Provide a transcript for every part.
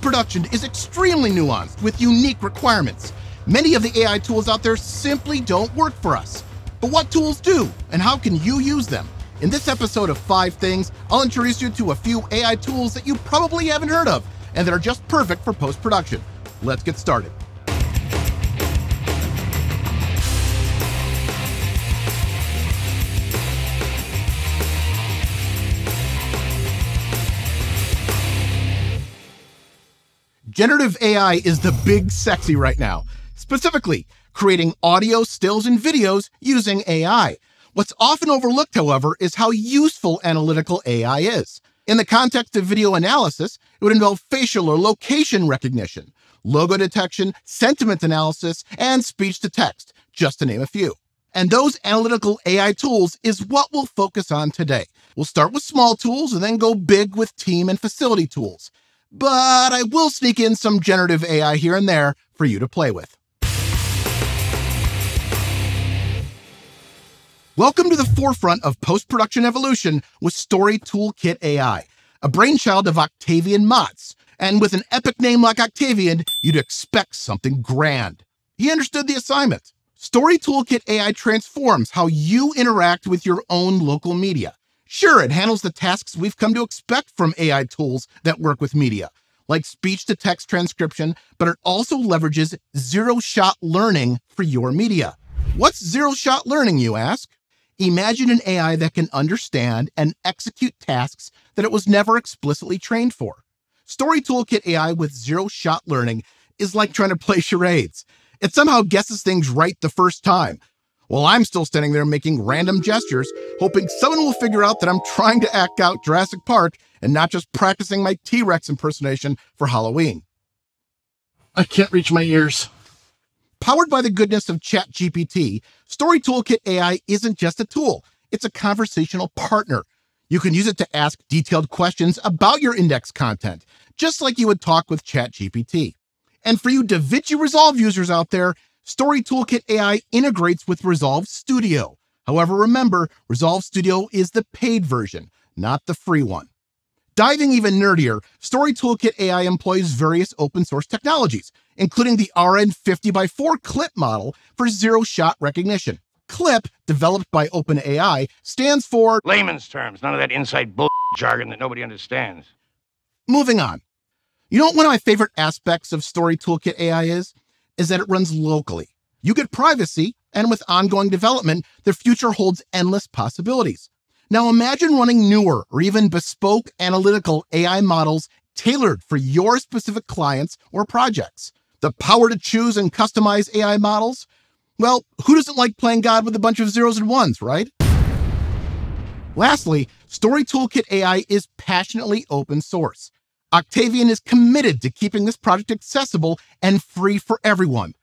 Production is extremely nuanced with unique requirements. Many of the AI tools out there simply don't work for us. But what tools do, and how can you use them? In this episode of Five Things, I'll introduce you to a few AI tools that you probably haven't heard of and that are just perfect for post production. Let's get started. Generative AI is the big sexy right now, specifically creating audio, stills, and videos using AI. What's often overlooked, however, is how useful analytical AI is. In the context of video analysis, it would involve facial or location recognition, logo detection, sentiment analysis, and speech to text, just to name a few. And those analytical AI tools is what we'll focus on today. We'll start with small tools and then go big with team and facility tools. But I will sneak in some generative AI here and there for you to play with. Welcome to the forefront of post production evolution with Story Toolkit AI, a brainchild of Octavian Mots. And with an epic name like Octavian, you'd expect something grand. He understood the assignment. Story Toolkit AI transforms how you interact with your own local media. Sure, it handles the tasks we've come to expect from AI tools that work with media, like speech to text transcription, but it also leverages zero shot learning for your media. What's zero shot learning, you ask? Imagine an AI that can understand and execute tasks that it was never explicitly trained for. Story Toolkit AI with zero shot learning is like trying to play charades. It somehow guesses things right the first time, while I'm still standing there making random gestures, hoping someone will figure out that I'm trying to act out Jurassic Park and not just practicing my T Rex impersonation for Halloween. I can't reach my ears. Powered by the goodness of ChatGPT, Story Toolkit AI isn't just a tool, it's a conversational partner. You can use it to ask detailed questions about your index content, just like you would talk with ChatGPT. And for you DaVinci Resolve users out there, Story Toolkit AI integrates with Resolve Studio. However, remember, Resolve Studio is the paid version, not the free one. Diving even nerdier, Story Toolkit AI employs various open source technologies, including the RN50x4 CLIP model for zero shot recognition. CLIP, developed by OpenAI, stands for layman's terms, none of that inside bull jargon that nobody understands. Moving on. You know what one of my favorite aspects of Story Toolkit AI is? Is that it runs locally. You get privacy, and with ongoing development, the future holds endless possibilities. Now imagine running newer or even bespoke analytical AI models tailored for your specific clients or projects the power to choose and customize AI models? Well, who doesn't like playing God with a bunch of zeros and ones, right? Lastly, Story Toolkit AI is passionately open source. Octavian is committed to keeping this project accessible and free for everyone.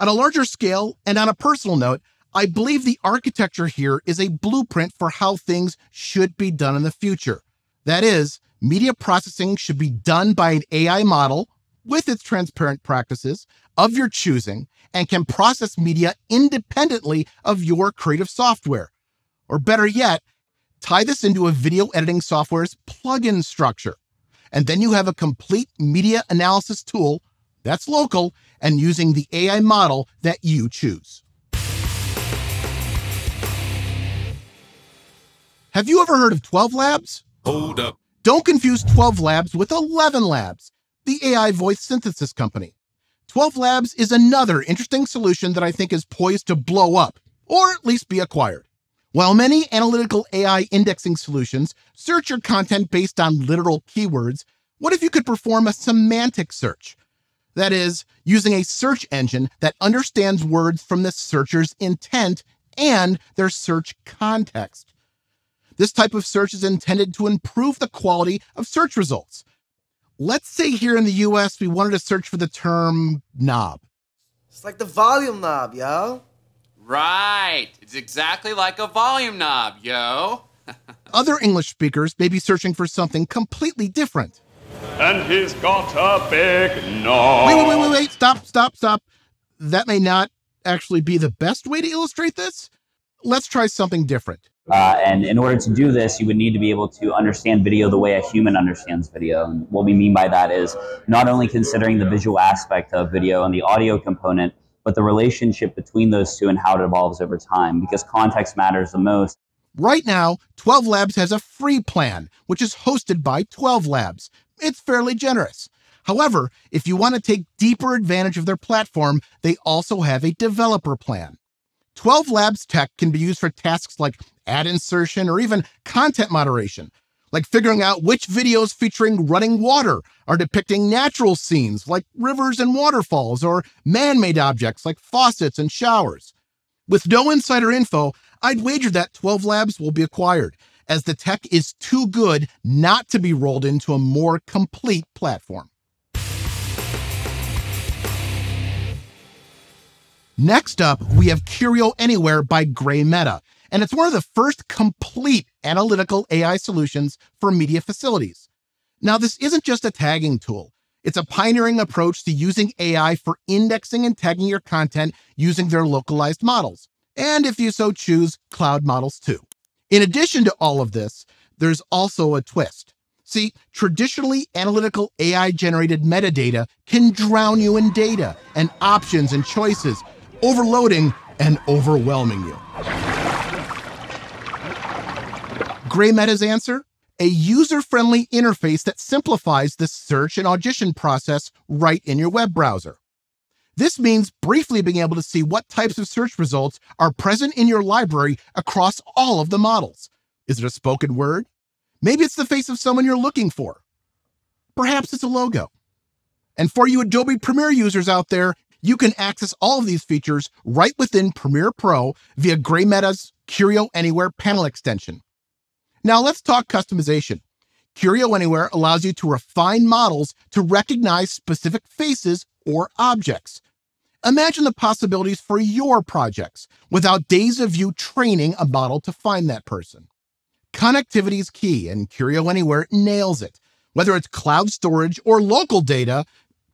On a larger scale and on a personal note, I believe the architecture here is a blueprint for how things should be done in the future. That is, media processing should be done by an AI model with its transparent practices of your choosing and can process media independently of your creative software. Or better yet, tie this into a video editing software's plugin structure. And then you have a complete media analysis tool that's local and using the AI model that you choose. Have you ever heard of 12 Labs? Hold up. Don't confuse 12 Labs with 11 Labs the AI voice synthesis company. 12 Labs is another interesting solution that I think is poised to blow up, or at least be acquired. While many analytical AI indexing solutions search your content based on literal keywords, what if you could perform a semantic search? That is, using a search engine that understands words from the searcher's intent and their search context. This type of search is intended to improve the quality of search results, let's say here in the US, we wanted to search for the term knob. It's like the volume knob, yo. Right. It's exactly like a volume knob, yo. Other English speakers may be searching for something completely different. And he's got a big knob. Wait, wait, wait, wait, wait. Stop, stop, stop. That may not actually be the best way to illustrate this. Let's try something different. Uh, and in order to do this, you would need to be able to understand video the way a human understands video. And what we mean by that is not only considering the visual aspect of video and the audio component, but the relationship between those two and how it evolves over time, because context matters the most. Right now, 12 Labs has a free plan, which is hosted by 12 Labs. It's fairly generous. However, if you want to take deeper advantage of their platform, they also have a developer plan. 12 Labs tech can be used for tasks like ad insertion or even content moderation, like figuring out which videos featuring running water are depicting natural scenes like rivers and waterfalls or man made objects like faucets and showers. With no insider info, I'd wager that 12 Labs will be acquired, as the tech is too good not to be rolled into a more complete platform. Next up, we have Curio Anywhere by GrayMeta, and it's one of the first complete analytical AI solutions for media facilities. Now, this isn't just a tagging tool. It's a pioneering approach to using AI for indexing and tagging your content using their localized models. And if you so choose, cloud models too. In addition to all of this, there's also a twist. See, traditionally analytical AI generated metadata can drown you in data and options and choices, overloading and overwhelming you. GrayMeta's answer? A user friendly interface that simplifies the search and audition process right in your web browser. This means briefly being able to see what types of search results are present in your library across all of the models. Is it a spoken word? Maybe it's the face of someone you're looking for. Perhaps it's a logo. And for you Adobe Premiere users out there, you can access all of these features right within Premiere Pro via GrayMeta's Curio Anywhere panel extension. Now let's talk customization. Curio Anywhere allows you to refine models to recognize specific faces or objects. Imagine the possibilities for your projects without days of you training a model to find that person. Connectivity is key, and Curio Anywhere nails it. Whether it's cloud storage or local data,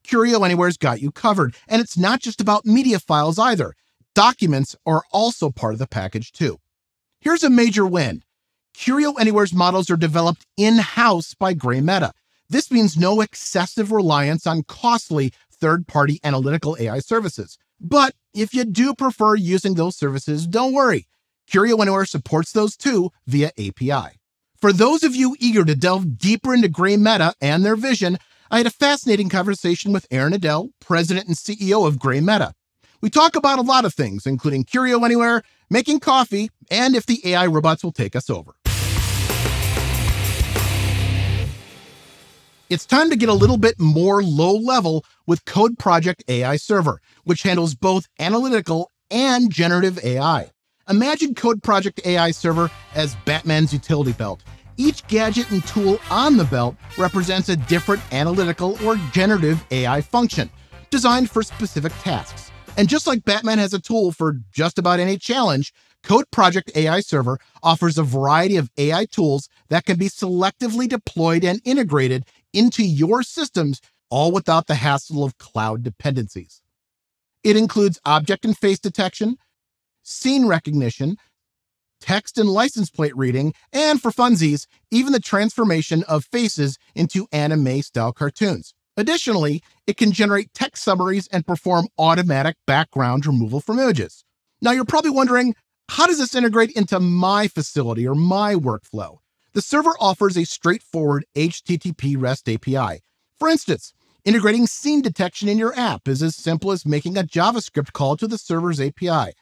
Curio Anywhere's got you covered. And it's not just about media files either. Documents are also part of the package too. Here's a major win. Curio Anywhere's models are developed in-house by GrayMeta. This means no excessive reliance on costly third-party analytical AI services. But if you do prefer using those services, don't worry. Curio Anywhere supports those too via API. For those of you eager to delve deeper into GrayMeta and their vision, I had a fascinating conversation with Aaron Edell, president and CEO of GrayMeta. We talk about a lot of things, including Curio Anywhere, making coffee, and if the AI robots will take us over. It's time to get a little bit more low level with Code Project AI Server, which handles both analytical and generative AI. Imagine Code Project AI Server as Batman's utility belt. Each gadget and tool on the belt represents a different analytical or generative AI function designed for specific tasks. And just like Batman has a tool for just about any challenge, Code Project AI Server offers a variety of AI tools that can be selectively deployed and integrated into your systems, all without the hassle of cloud dependencies. It includes object and face detection, scene recognition, text and license plate reading, and for funsies, even the transformation of faces into anime style cartoons. Additionally, it can generate text summaries and perform automatic background removal from images. Now, you're probably wondering how does this integrate into my facility or my workflow? The server offers a straightforward HTTP REST API. For instance, integrating scene detection in your app is as simple as making a JavaScript call to the server's API.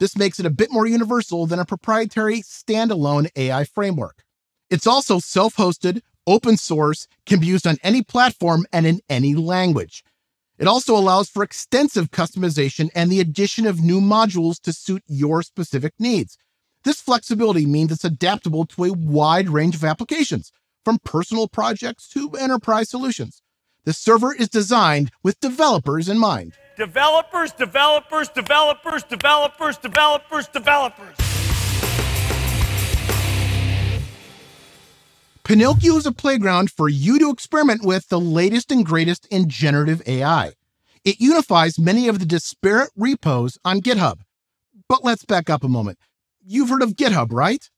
This makes it a bit more universal than a proprietary standalone AI framework. It's also self hosted, open source, can be used on any platform and in any language. It also allows for extensive customization and the addition of new modules to suit your specific needs. This flexibility means it's adaptable to a wide range of applications, from personal projects to enterprise solutions. The server is designed with developers in mind. Developers, developers, developers, developers, developers, developers. Pinokio is a playground for you to experiment with the latest and greatest in generative AI. It unifies many of the disparate repos on GitHub. But let's back up a moment. You've heard of GitHub, right?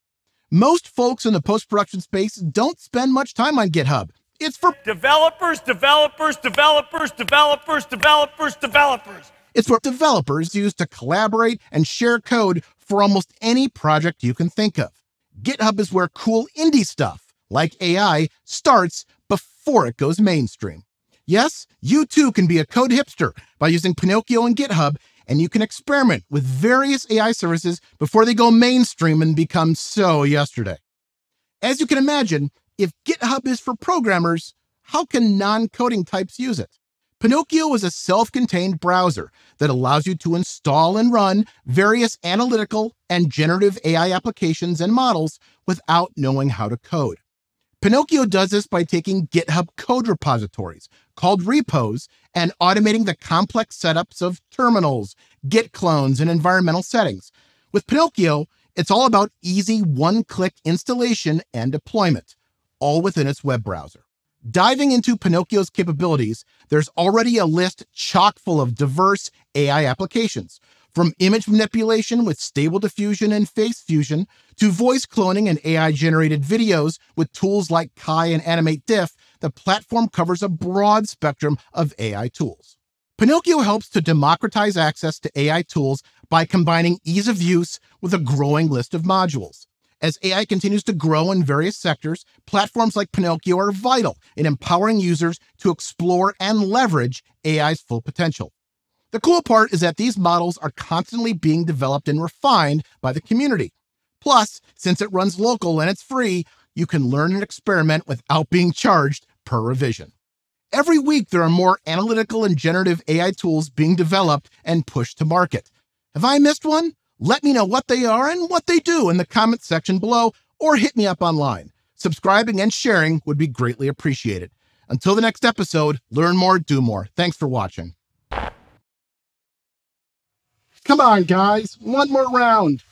Most folks in the post production space don't spend much time on GitHub. It's for Developers, developers, developers, developers, developers, developers. It's what developers use to collaborate and share code for almost any project you can think of. GitHub is where cool indie stuff, like AI, starts before it goes mainstream. Yes, you too can be a code hipster by using Pinokio and GitHub, and you can experiment with various AI services before they go mainstream and become so yesterday. As you can imagine, if GitHub is for programmers, how can non coding types use it? Pinokio is a self contained browser that allows you to install and run various analytical and generative AI applications and models without knowing how to code. Pinokio does this by taking GitHub code repositories called repos and automating the complex setups of terminals, Git clones, and environmental settings. With Pinokio, it's all about easy one click installation and deployment, all within its web browser. Diving into Pinokio's capabilities, there's already a list chock full of diverse AI applications, from image manipulation with stable diffusion and face fusion to voice cloning and AI generated videos with tools like Kai and Animate Diff, the platform covers a broad spectrum of AI tools. Pinokio helps to democratize access to AI tools by combining ease of use with a growing list of modules. As AI continues to grow in various sectors, platforms like Pinokio are vital in empowering users to explore and leverage AI's full potential. The cool part is that these models are constantly being developed and refined by the community. Plus, since it runs local and it's free, you can learn and experiment without being charged per revision. Every week, there are more analytical and generative AI tools being developed and pushed to market. Have I missed one? Let me know what they are and what they do in the comment section below, or hit me up online. Subscribing and sharing would be greatly appreciated. Until the next episode, learn more, do more. Thanks for watching. Come on, guys. One more round.